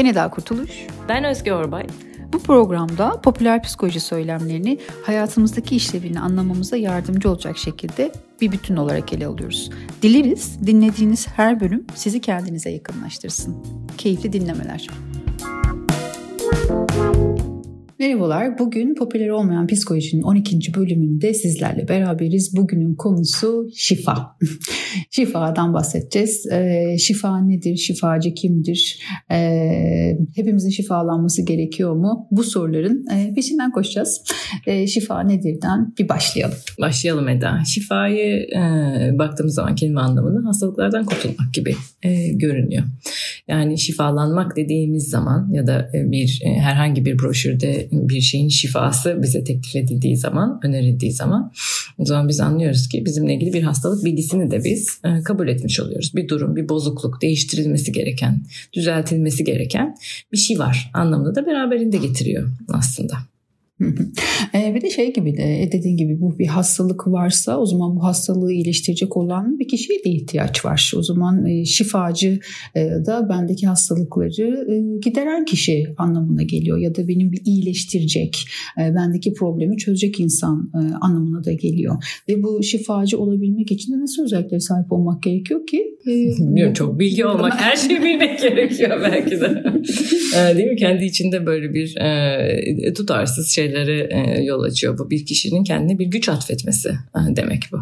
Ben Eda Kurtuluş. Ben Özge Orbay. Bu programda popüler psikoloji söylemlerini hayatımızdaki işlevini anlamamıza yardımcı olacak şekilde bir bütün olarak ele alıyoruz. Dileriz dinlediğiniz her bölüm sizi kendinize yakınlaştırsın. Keyifli dinlemeler. Merhabalar. Bugün popüler olmayan psikolojinin 12. bölümünde sizlerle beraberiz. Bugünün konusu şifa. Şifadan bahsedeceğiz. E, şifa nedir? Şifacı kimdir? E, hepimizin şifalanması gerekiyor mu? Bu soruların e, peşinden koşacağız. E, şifa nedirden bir başlayalım. Başlayalım Eda. Şifayı e, baktığımız zaman kelime anlamını hastalıklardan kurtulmak gibi e, görünüyor. Yani şifalanmak dediğimiz zaman ya da bir e, herhangi bir broşürde bir şeyin şifası bize teklif edildiği zaman, önerildiği zaman o zaman biz anlıyoruz ki bizimle ilgili bir hastalık bilgisini de biz e, kabul etmiş oluyoruz. Bir durum, bir bozukluk, değiştirilmesi gereken, düzeltilmesi gereken bir şey var anlamını da beraberinde getiriyor aslında e, bir de şey gibi de e, dediğin gibi bu bir hastalık varsa o zaman bu hastalığı iyileştirecek olan bir kişiye de ihtiyaç var. O zaman e, şifacı e, da bendeki hastalıkları gideren kişi anlamına geliyor ya da benim bir iyileştirecek, bendeki problemi çözecek insan anlamına da geliyor. Ve bu şifacı olabilmek için de nasıl özelliklere sahip olmak gerekiyor ki? Bilmiyorum çok bilgi olmak, her şeyi bilmek gerekiyor belki de. e, değil mi? Kendi içinde böyle bir tutarsız şey şeylere e, yol açıyor. Bu bir kişinin kendine bir güç atfetmesi e, demek bu.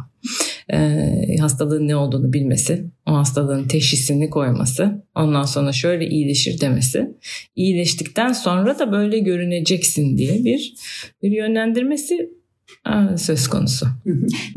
E, hastalığın ne olduğunu bilmesi, o hastalığın teşhisini koyması, ondan sonra şöyle iyileşir demesi, iyileştikten sonra da böyle görüneceksin diye bir bir yönlendirmesi söz konusu.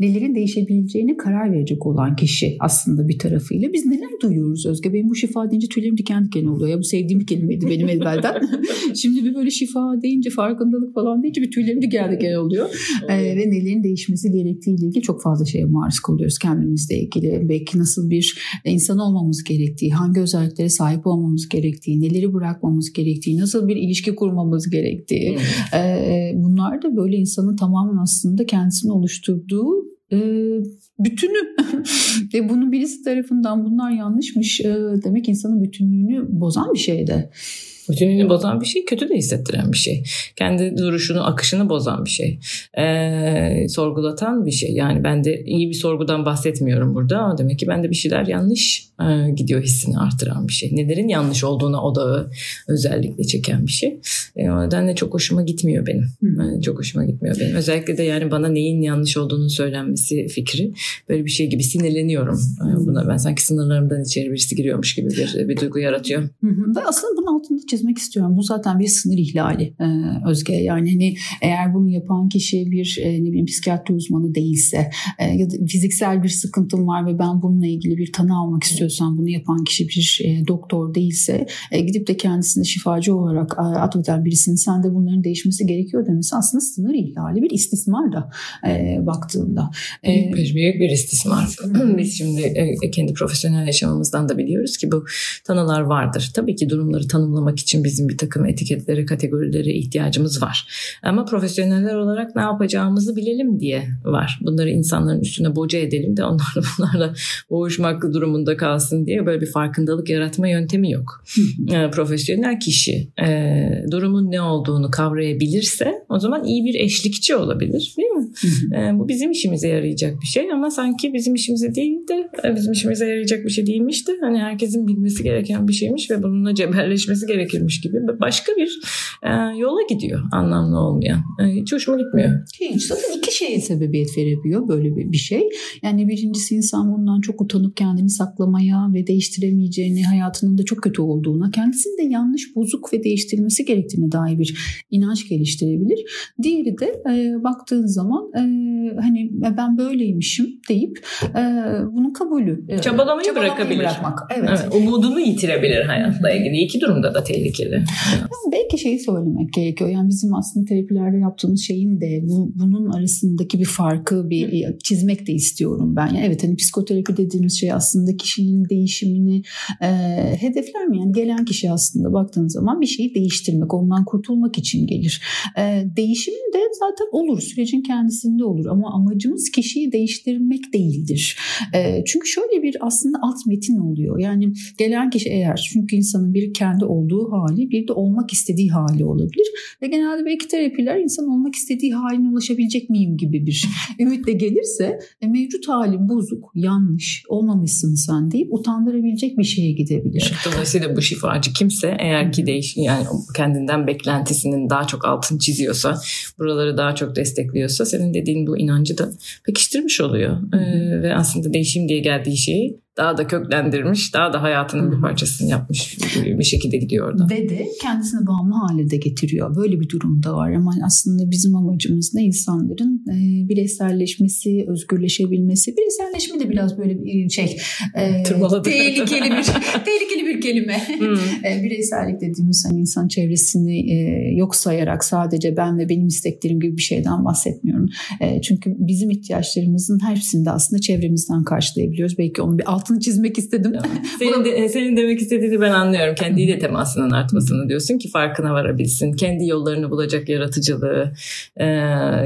Nelerin değişebileceğine karar verecek olan kişi aslında bir tarafıyla. Biz neler duyuyoruz Özge? Benim bu şifa deyince tüylerim diken diken oluyor. Ya bu sevdiğim bir kelimeydi benim evvelden. Şimdi bir böyle şifa deyince farkındalık falan deyince bir tüylerim diken diken oluyor. ee, ve nelerin değişmesi gerektiğiyle ilgili çok fazla şeye maruz kalıyoruz kendimizle ilgili. Belki nasıl bir insan olmamız gerektiği, hangi özelliklere sahip olmamız gerektiği, neleri bırakmamız gerektiği, nasıl bir ilişki kurmamız gerektiği. ee, bunlar da böyle insanın tamamen aslında kendisini oluşturduğu e, bütünü ve bunu birisi tarafından bunlar yanlışmış e, demek insanın bütünlüğünü bozan bir şey de. Bütünlüğünü bozan bir şey, kötü de hissettiren bir şey. Kendi duruşunu, akışını bozan bir şey. Ee, sorgulatan bir şey. Yani ben de iyi bir sorgudan bahsetmiyorum burada. Ama demek ki bende bir şeyler yanlış e, gidiyor hissini artıran bir şey. Nelerin yanlış olduğuna odağı özellikle çeken bir şey. E, o nedenle çok hoşuma gitmiyor benim. Hmm. çok hoşuma gitmiyor benim. Özellikle de yani bana neyin yanlış olduğunu söylenmesi fikri. Böyle bir şey gibi sinirleniyorum. E, buna ben sanki sınırlarımdan içeri birisi giriyormuş gibi bir, bir duygu yaratıyor. Ve aslında bunun altında çizmek istiyorum. Bu zaten bir sınır ihlali e, Özge. Yani hani eğer bunu yapan kişi bir e, ne bileyim psikiyatri uzmanı değilse e, ya da fiziksel bir sıkıntım var ve ben bununla ilgili bir tanı almak istiyorsam bunu yapan kişi bir e, doktor değilse e, gidip de kendisini şifacı olarak e, atfeden birisinin sen de bunların değişmesi gerekiyor demesi aslında sınır ihlali bir istismar da e, baktığında. E, büyük, büyük bir istismar. Biz şimdi e, kendi profesyonel yaşamımızdan da biliyoruz ki bu tanılar vardır. Tabii ki durumları tanımlamak için bizim bir takım etiketlere, kategorilere ihtiyacımız var. Ama profesyoneller olarak ne yapacağımızı bilelim diye var. Bunları insanların üstüne boca edelim de onlarla bunlarla boğuşmak durumunda kalsın diye böyle bir farkındalık yaratma yöntemi yok. yani profesyonel kişi e, durumun ne olduğunu kavrayabilirse o zaman iyi bir eşlikçi olabilir değil mi? e, bu bizim işimize yarayacak bir şey ama sanki bizim işimize değil de e, bizim işimize yarayacak bir şey değilmiş de hani herkesin bilmesi gereken bir şeymiş ve bununla cebelleşmesi gerekiyor gerekirmiş gibi başka bir e, yola gidiyor anlamlı olmayan. E, hiç hoşuma gitmiyor. Hiç. Zaten iki şeye sebebiyet verebiliyor böyle bir, bir şey. Yani birincisi insan bundan çok utanıp kendini saklamaya ve değiştiremeyeceğini, hayatının da çok kötü olduğuna, kendisinin de yanlış, bozuk ve değiştirilmesi gerektiğine dair bir inanç geliştirebilir. Diğeri de e, baktığın zaman e, hani ben böyleymişim deyip e, bunun kabulü. E, çabalamayı, çabalamayı bırakabilir. Bırakmak. Evet. evet. Umudunu yitirebilir hayatla ilgili. İki durumda da tehlikeli. Yani belki şeyi söylemek gerekiyor. Yani bizim aslında terapilerde yaptığımız şeyin de bu, bunun arasındaki bir farkı bir Hı. çizmek de istiyorum ben. Yani evet hani psikoterapi dediğimiz şey aslında kişinin değişimini e, hedefler mi? Yani gelen kişi aslında baktığın zaman bir şeyi değiştirmek, ondan kurtulmak için gelir. E, değişim de zaten olur. Sürecin kendisinde olur. Ama amacımız kişiyi değiştirmek değildir. E, çünkü şöyle bir aslında alt metin oluyor. Yani gelen kişi eğer çünkü insanın bir kendi olduğu olduğu hali bir de olmak istediği hali olabilir. Ve genelde belki terapiler insan olmak istediği haline ulaşabilecek miyim gibi bir ümitle gelirse e, mevcut halin bozuk, yanlış, olmamışsın sen deyip utandırabilecek bir şeye gidebilir. Dolayısıyla bu şifacı kimse eğer ki değiş yani kendinden beklentisinin daha çok altını çiziyorsa, buraları daha çok destekliyorsa senin dediğin bu inancı da pekiştirmiş oluyor. Ee, ve aslında değişim diye geldiği şeyi daha da köklendirmiş, daha da hayatının bir parçasını yapmış bir şekilde gidiyor orada. Ve de kendisini bağımlı hale de getiriyor. Böyle bir durum da var ama aslında bizim amacımız ne insanların e, bireyselleşmesi, özgürleşebilmesi. Bireyselleşme de biraz böyle bir şey e, tehlikeli bir tehlikeli bir kelime. Hmm. e, bireysellik dediğimiz hani insan çevresini e, yok sayarak sadece ben ve benim isteklerim gibi bir şeyden bahsetmiyorum. E, çünkü bizim ihtiyaçlarımızın hepsini de aslında çevremizden karşılayabiliyoruz. Belki onun bir alt altını çizmek istedim. Senin, de, senin demek istediğini ben anlıyorum. Kendiyle temasının artmasını diyorsun ki farkına varabilsin. Kendi yollarını bulacak yaratıcılığı e,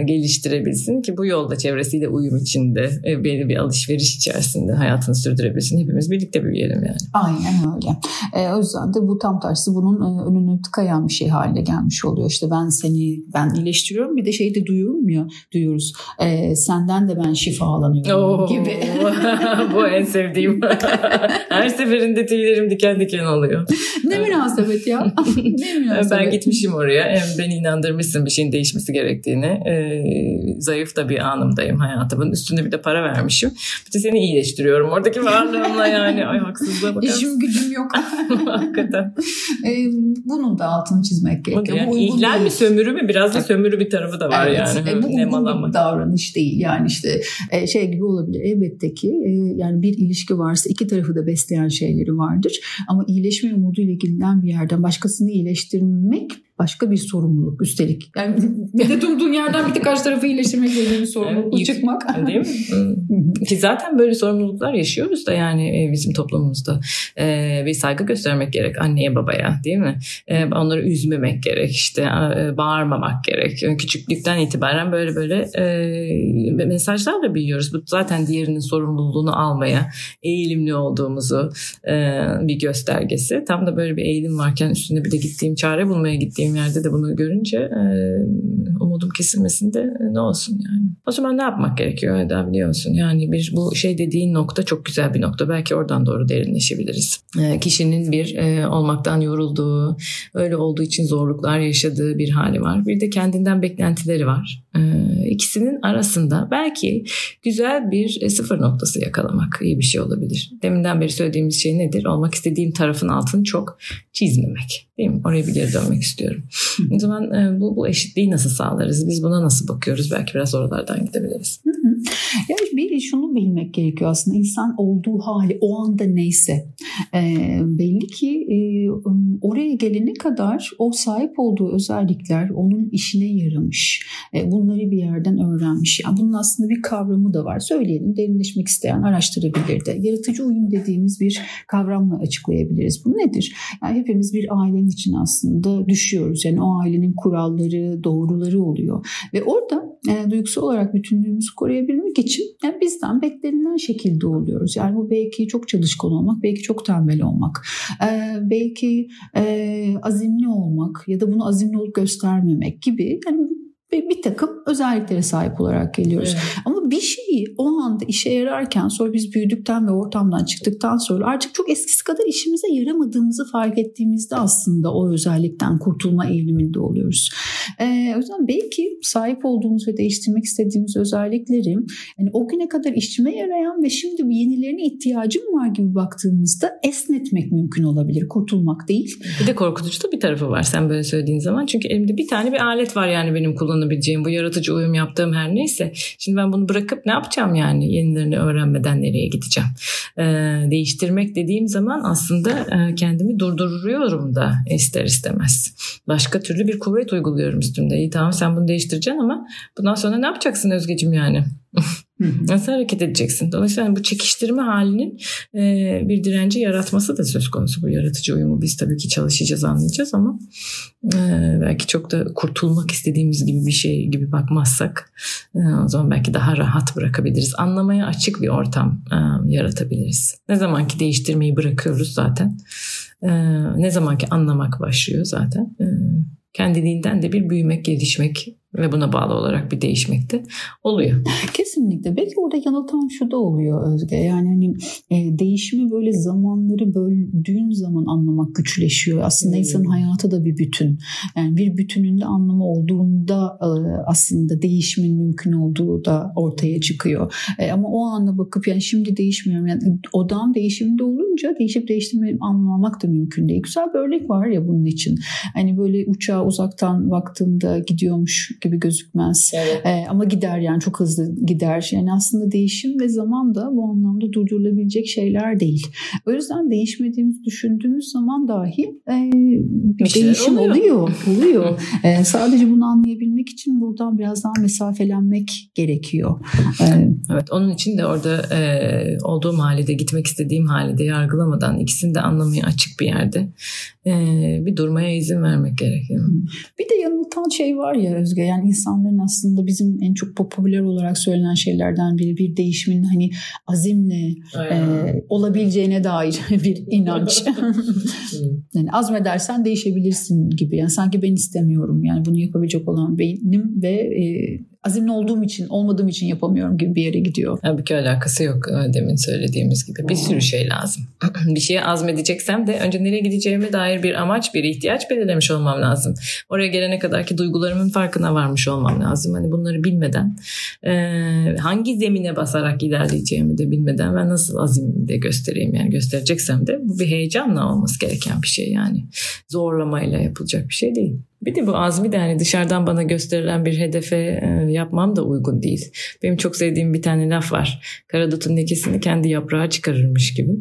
geliştirebilsin ki bu yolda çevresiyle uyum içinde e, belli bir alışveriş içerisinde hayatını sürdürebilsin. Hepimiz birlikte büyüyelim yani. Aynen öyle. E, o yüzden de bu tam tersi bunun e, önünü tıkayan bir şey haline gelmiş oluyor. İşte ben seni ben iyileştiriyorum bir de şey de duyuyorum ya duyuyoruz. E, senden de ben şifalanıyorum Oo, gibi. bu en sevdiğim diyeyim. Her seferinde tüylerim diken diken oluyor. Ne münasebet ya. ne münasebet. Ben gitmişim oraya. Hem beni inandırmışsın bir şeyin değişmesi gerektiğini. Ee, zayıf da bir anımdayım hayatımın. Üstünde bir de para vermişim. Bir de seni iyileştiriyorum. Oradaki varlığımla yani. Ay haksızlığa bakar İşim gücüm yok. Hakikaten. Ee, bunun da altını çizmek gerekiyor. Yani bu ihlal mi sömürü mü? Biraz da sömürü bir tarafı da var evet, yani. E, bu uygun bir davranış değil. Yani işte e, şey gibi olabilir. Elbette ki e, yani bir ilişki varsa iki tarafı da besleyen şeyleri vardır. Ama iyileşme umuduyla ilgilenen bir yerden başkasını iyileştirmek başka bir sorumluluk üstelik. Yani medet umduğun yerden bir tek karşı tarafı iyileştirmekle ilgili bir sorumluluk evet, çıkmak. Değil mi? Ki zaten böyle sorumluluklar yaşıyoruz da yani e, bizim toplumumuzda. Ee, bir saygı göstermek gerek anneye babaya değil mi? Ee, onları üzmemek gerek işte e, bağırmamak gerek. Yani küçüklükten itibaren böyle böyle e, mesajlarla biliyoruz. Bu zaten diğerinin sorumluluğunu almaya eğilimli olduğumuzu e, bir göstergesi. Tam da böyle bir eğilim varken üstünde bir de gittiğim çare bulmaya gittiğim gittiğim yerde de bunu görünce umudum kesilmesin de e, ne olsun yani. O zaman ne yapmak gerekiyor Eda biliyor musun? Yani bir bu şey dediğin nokta çok güzel bir nokta. Belki oradan doğru derinleşebiliriz. E, kişinin bir e, olmaktan yorulduğu, öyle olduğu için zorluklar yaşadığı bir hali var. Bir de kendinden beklentileri var. E, ikisinin arasında belki güzel bir e, sıfır noktası yakalamak iyi bir şey olabilir. Deminden beri söylediğimiz şey nedir? Olmak istediğim tarafın altını çok çizmemek. Değil mi? Oraya bir geri dönmek istiyorum. o zaman e, bu, bu eşitliği nasıl sağlarız? Biz buna nasıl bakıyoruz? Belki biraz oralardan gidebiliriz. Hı. Yani bir şunu bilmek gerekiyor aslında. insan olduğu hali o anda neyse. E, belli ki e, oraya gelene kadar o sahip olduğu özellikler onun işine yaramış. E, bunları bir yerden öğrenmiş. Yani bunun aslında bir kavramı da var. Söyleyelim derinleşmek isteyen araştırabilir de. Yaratıcı uyum dediğimiz bir kavramla açıklayabiliriz. Bu nedir? Yani hepimiz bir ailenin için aslında düşüyoruz. Yani o ailenin kuralları, doğruları oluyor. Ve orada e, duygusal olarak bütünlüğümüzü koruyabilmek için yani bizden beklenilen şekilde oluyoruz. Yani bu belki çok çalışkan olmak, belki çok tembel olmak, e, belki e, azimli olmak ya da bunu azimli olup göstermemek gibi yani bir takım özelliklere sahip olarak geliyoruz. Evet. Ama bir şeyi o anda işe yararken sonra biz büyüdükten ve ortamdan çıktıktan sonra artık çok eskisi kadar işimize yaramadığımızı fark ettiğimizde aslında o özellikten kurtulma eğiliminde oluyoruz. Ee, o yüzden belki sahip olduğumuz ve değiştirmek istediğimiz özellikleri yani o güne kadar işime yarayan ve şimdi bu yenilerine ihtiyacım var gibi baktığımızda esnetmek mümkün olabilir. Kurtulmak değil. Bir de korkutucu da bir tarafı var sen böyle söylediğin zaman. Çünkü elimde bir tane bir alet var yani benim kullanabileceğim, bu yaratıcı uyum yaptığım her neyse. Şimdi ben bunu bırakıp ne yapacağım yani? Yenilerini öğrenmeden nereye gideceğim? Ee, değiştirmek dediğim zaman aslında e, kendimi durduruyorum da ister istemez. Başka türlü bir kuvvet uyguluyorum üstümde. İyi tamam sen bunu değiştireceksin ama bundan sonra ne yapacaksın Özgeciğim yani? Nasıl hareket edeceksin? Dolayısıyla bu çekiştirme halinin e, bir direnci yaratması da söz konusu. Bu yaratıcı uyumu biz tabii ki çalışacağız, anlayacağız ama e, belki çok da kurtulmak istediğimiz gibi bir şey gibi bakmazsak e, o zaman belki daha rahat bırakabiliriz. Anlamaya açık bir ortam e, yaratabiliriz. Ne zaman ki değiştirmeyi bırakıyoruz zaten. E, ne zaman ki anlamak başlıyor zaten. E, kendiliğinden de bir büyümek, gelişmek ve buna bağlı olarak bir değişmek de oluyor. Kesinlikle. Belki orada yanıltan şu da oluyor Özge. Yani hani e, değişimi böyle zamanları böldüğün zaman anlamak güçleşiyor. Aslında insanın hayatı da bir bütün. Yani bir bütününde anlamı olduğunda e, aslında değişimin mümkün olduğu da ortaya çıkıyor. E, ama o anda bakıp yani şimdi değişmiyorum. Yani odam değişimde olunca değişip değiştirmeyi anlamak da mümkün değil. Güzel bir örnek var ya bunun için. Hani böyle uçağa uzaktan baktığında gidiyormuş gibi gözükmez. Evet. E, ama gider yani çok hızlı gider. Yani aslında değişim ve zaman da bu anlamda durdurulabilecek şeyler değil. O yüzden değişmediğimizi düşündüğümüz zaman dahi e, bir değişim oluyor. Oluyor. oluyor. e, sadece bunu anlayabilmek için buradan biraz daha mesafelenmek gerekiyor. E, evet onun için de orada e, olduğum halde gitmek istediğim halde yargılamadan ikisini de anlamaya açık bir yerde e, bir durmaya izin vermek gerekiyor. Bir de yanıltan şey var ya Özge yani insanların aslında bizim en çok popüler olarak söylenen şeylerden biri bir değişimin hani azimle e, olabileceğine dair bir inanç. yani azmedersen değişebilirsin gibi. Yani sanki ben istemiyorum. Yani bunu yapabilecek olan benim ve e, azimli olduğum için, olmadığım için yapamıyorum gibi bir yere gidiyor. Halbuki alakası yok e, demin söylediğimiz gibi. Bir sürü şey lazım. bir şeye azmedeceksem de önce nereye gideceğime dair bir amaç, bir ihtiyaç belirlemiş olmam lazım. Oraya gelene kadar ki duygularımın farkına varmış olmam lazım. Hani bunları bilmeden, e, hangi zemine basarak ilerleyeceğimi de bilmeden ben nasıl azim de göstereyim yani göstereceksem de bu bir heyecanla olması gereken bir şey yani. Zorlamayla yapılacak bir şey değil. Bir de bu azmi de hani dışarıdan bana gösterilen bir hedefe e, yapmam da uygun değil. Benim çok sevdiğim bir tane laf var. Karadutun lekesini kendi yaprağı çıkarırmış gibi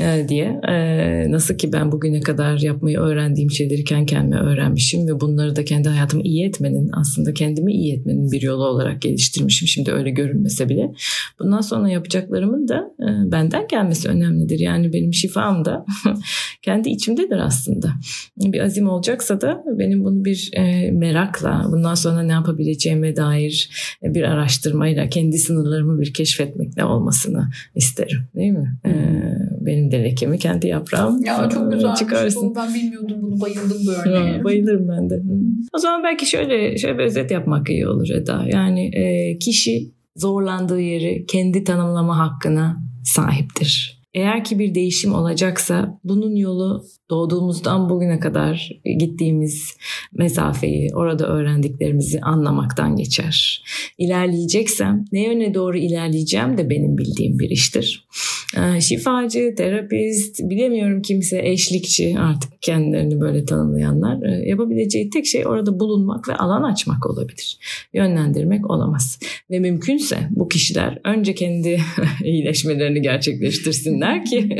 e, diye. E, nasıl ki ben bugüne kadar yapmayı öğrendiğim şeyleri kendi kendime öğrenmişim ve bunları da kendi hayatımı iyi etmenin aslında kendimi iyi etmenin bir yolu olarak geliştirmişim. Şimdi öyle görünmese bile. Bundan sonra yapacaklarımın da benden gelmesi önemlidir. Yani benim şifam da kendi içimdedir aslında. Bir azim olacaksa da benim bunu bir e, merakla bundan sonra ne yapabileceğime dair e, bir araştırmayla kendi sınırlarımı bir keşfetmekle olmasını isterim değil mi? E, benim de lekemi kendi yaprağım ya, çok güzel çıkarsın. Ben bilmiyordum bunu bayıldım bu örneğe. bayılırım ben de. O zaman belki şöyle şöyle bir özet yapmak iyi olur Eda. Yani e, kişi zorlandığı yeri kendi tanımlama hakkına sahiptir. Eğer ki bir değişim olacaksa bunun yolu doğduğumuzdan bugüne kadar gittiğimiz mesafeyi, orada öğrendiklerimizi anlamaktan geçer. İlerleyeceksem ne yöne doğru ilerleyeceğim de benim bildiğim bir iştir. Ee, şifacı, terapist, bilemiyorum kimse eşlikçi artık kendilerini böyle tanımlayanlar e, yapabileceği tek şey orada bulunmak ve alan açmak olabilir. Yönlendirmek olamaz. Ve mümkünse bu kişiler önce kendi iyileşmelerini gerçekleştirsinler ki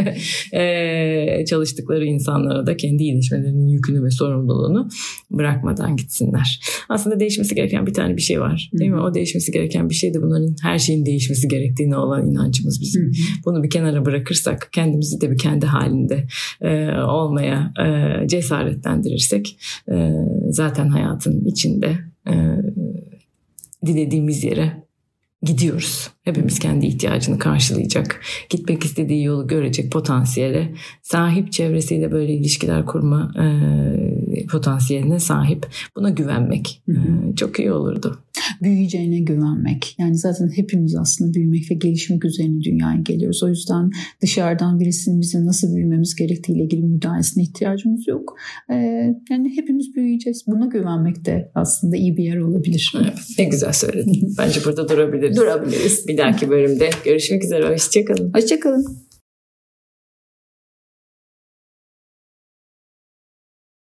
e, çalıştıkları insan insanlara da kendi iyileşmelerinin yükünü ve sorumluluğunu bırakmadan gitsinler. Aslında değişmesi gereken bir tane bir şey var. Değil mi? O değişmesi gereken bir şey de bunların her şeyin değişmesi gerektiğine olan inancımız bizim. Bunu bir kenara bırakırsak kendimizi de bir kendi halinde e, olmaya e, cesaretlendirirsek e, zaten hayatın içinde e, dilediğimiz yere gidiyoruz. Hepimiz kendi ihtiyacını karşılayacak, gitmek istediği yolu görecek potansiyele sahip, çevresiyle böyle ilişkiler kurma e, potansiyeline sahip. Buna güvenmek e, çok iyi olurdu. Büyüyeceğine güvenmek. Yani zaten hepimiz aslında büyümek ve gelişmek üzerine dünyaya geliyoruz. O yüzden dışarıdan birisinin bizim nasıl büyümemiz gerektiğiyle ilgili müdahalesine ihtiyacımız yok. Ee, yani hepimiz büyüyeceğiz. Buna güvenmek de aslında iyi bir yer olabilir. Evet, ne güzel söyledin. Bence burada durabiliriz. Durabiliriz. Bir dahaki bölümde görüşmek üzere. Hoşçakalın. Hoşçakalın.